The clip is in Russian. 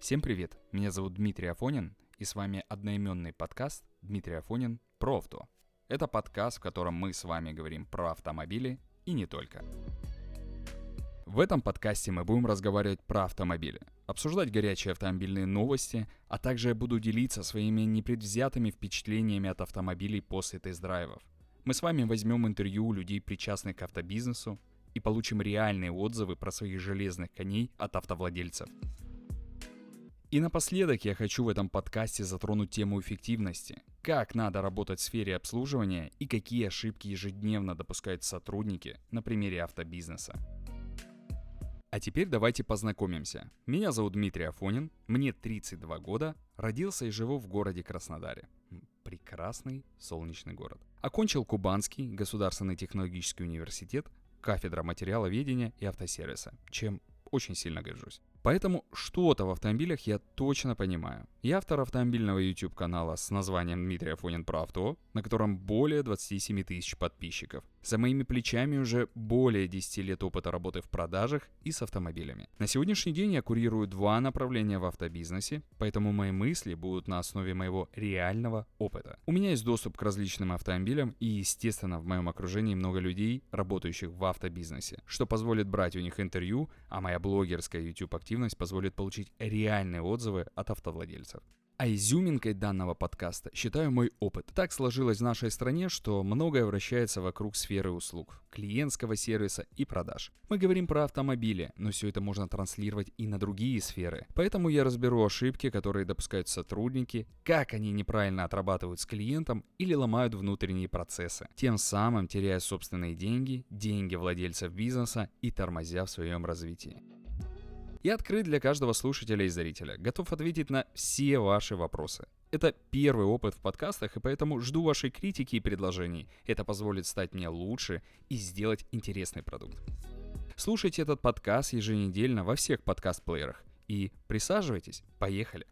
Всем привет, меня зовут Дмитрий Афонин, и с вами одноименный подкаст «Дмитрий Афонин про авто». Это подкаст, в котором мы с вами говорим про автомобили и не только. В этом подкасте мы будем разговаривать про автомобили, обсуждать горячие автомобильные новости, а также я буду делиться своими непредвзятыми впечатлениями от автомобилей после тест-драйвов. Мы с вами возьмем интервью у людей, причастных к автобизнесу, и получим реальные отзывы про своих железных коней от автовладельцев. И напоследок я хочу в этом подкасте затронуть тему эффективности. Как надо работать в сфере обслуживания и какие ошибки ежедневно допускают сотрудники на примере автобизнеса. А теперь давайте познакомимся. Меня зовут Дмитрий Афонин, мне 32 года, родился и живу в городе Краснодаре. Прекрасный солнечный город. Окончил Кубанский государственный технологический университет, кафедра материаловедения и автосервиса, чем очень сильно горжусь. Поэтому что-то в автомобилях я точно понимаю. Я автор автомобильного YouTube канала с названием Дмитрий Афонин про авто, на котором более 27 тысяч подписчиков. За моими плечами уже более 10 лет опыта работы в продажах и с автомобилями. На сегодняшний день я курирую два направления в автобизнесе, поэтому мои мысли будут на основе моего реального опыта. У меня есть доступ к различным автомобилям и, естественно, в моем окружении много людей, работающих в автобизнесе, что позволит брать у них интервью, а моя блогерская YouTube активность позволит получить реальные отзывы от автовладельцев. А изюминкой данного подкаста считаю мой опыт. Так сложилось в нашей стране, что многое вращается вокруг сферы услуг, клиентского сервиса и продаж. Мы говорим про автомобили, но все это можно транслировать и на другие сферы. Поэтому я разберу ошибки, которые допускают сотрудники, как они неправильно отрабатывают с клиентом или ломают внутренние процессы, тем самым теряя собственные деньги, деньги владельцев бизнеса и тормозя в своем развитии. Я открыт для каждого слушателя и зрителя, готов ответить на все ваши вопросы. Это первый опыт в подкастах, и поэтому жду вашей критики и предложений. Это позволит стать мне лучше и сделать интересный продукт. Слушайте этот подкаст еженедельно во всех подкаст-плеерах. И присаживайтесь! Поехали!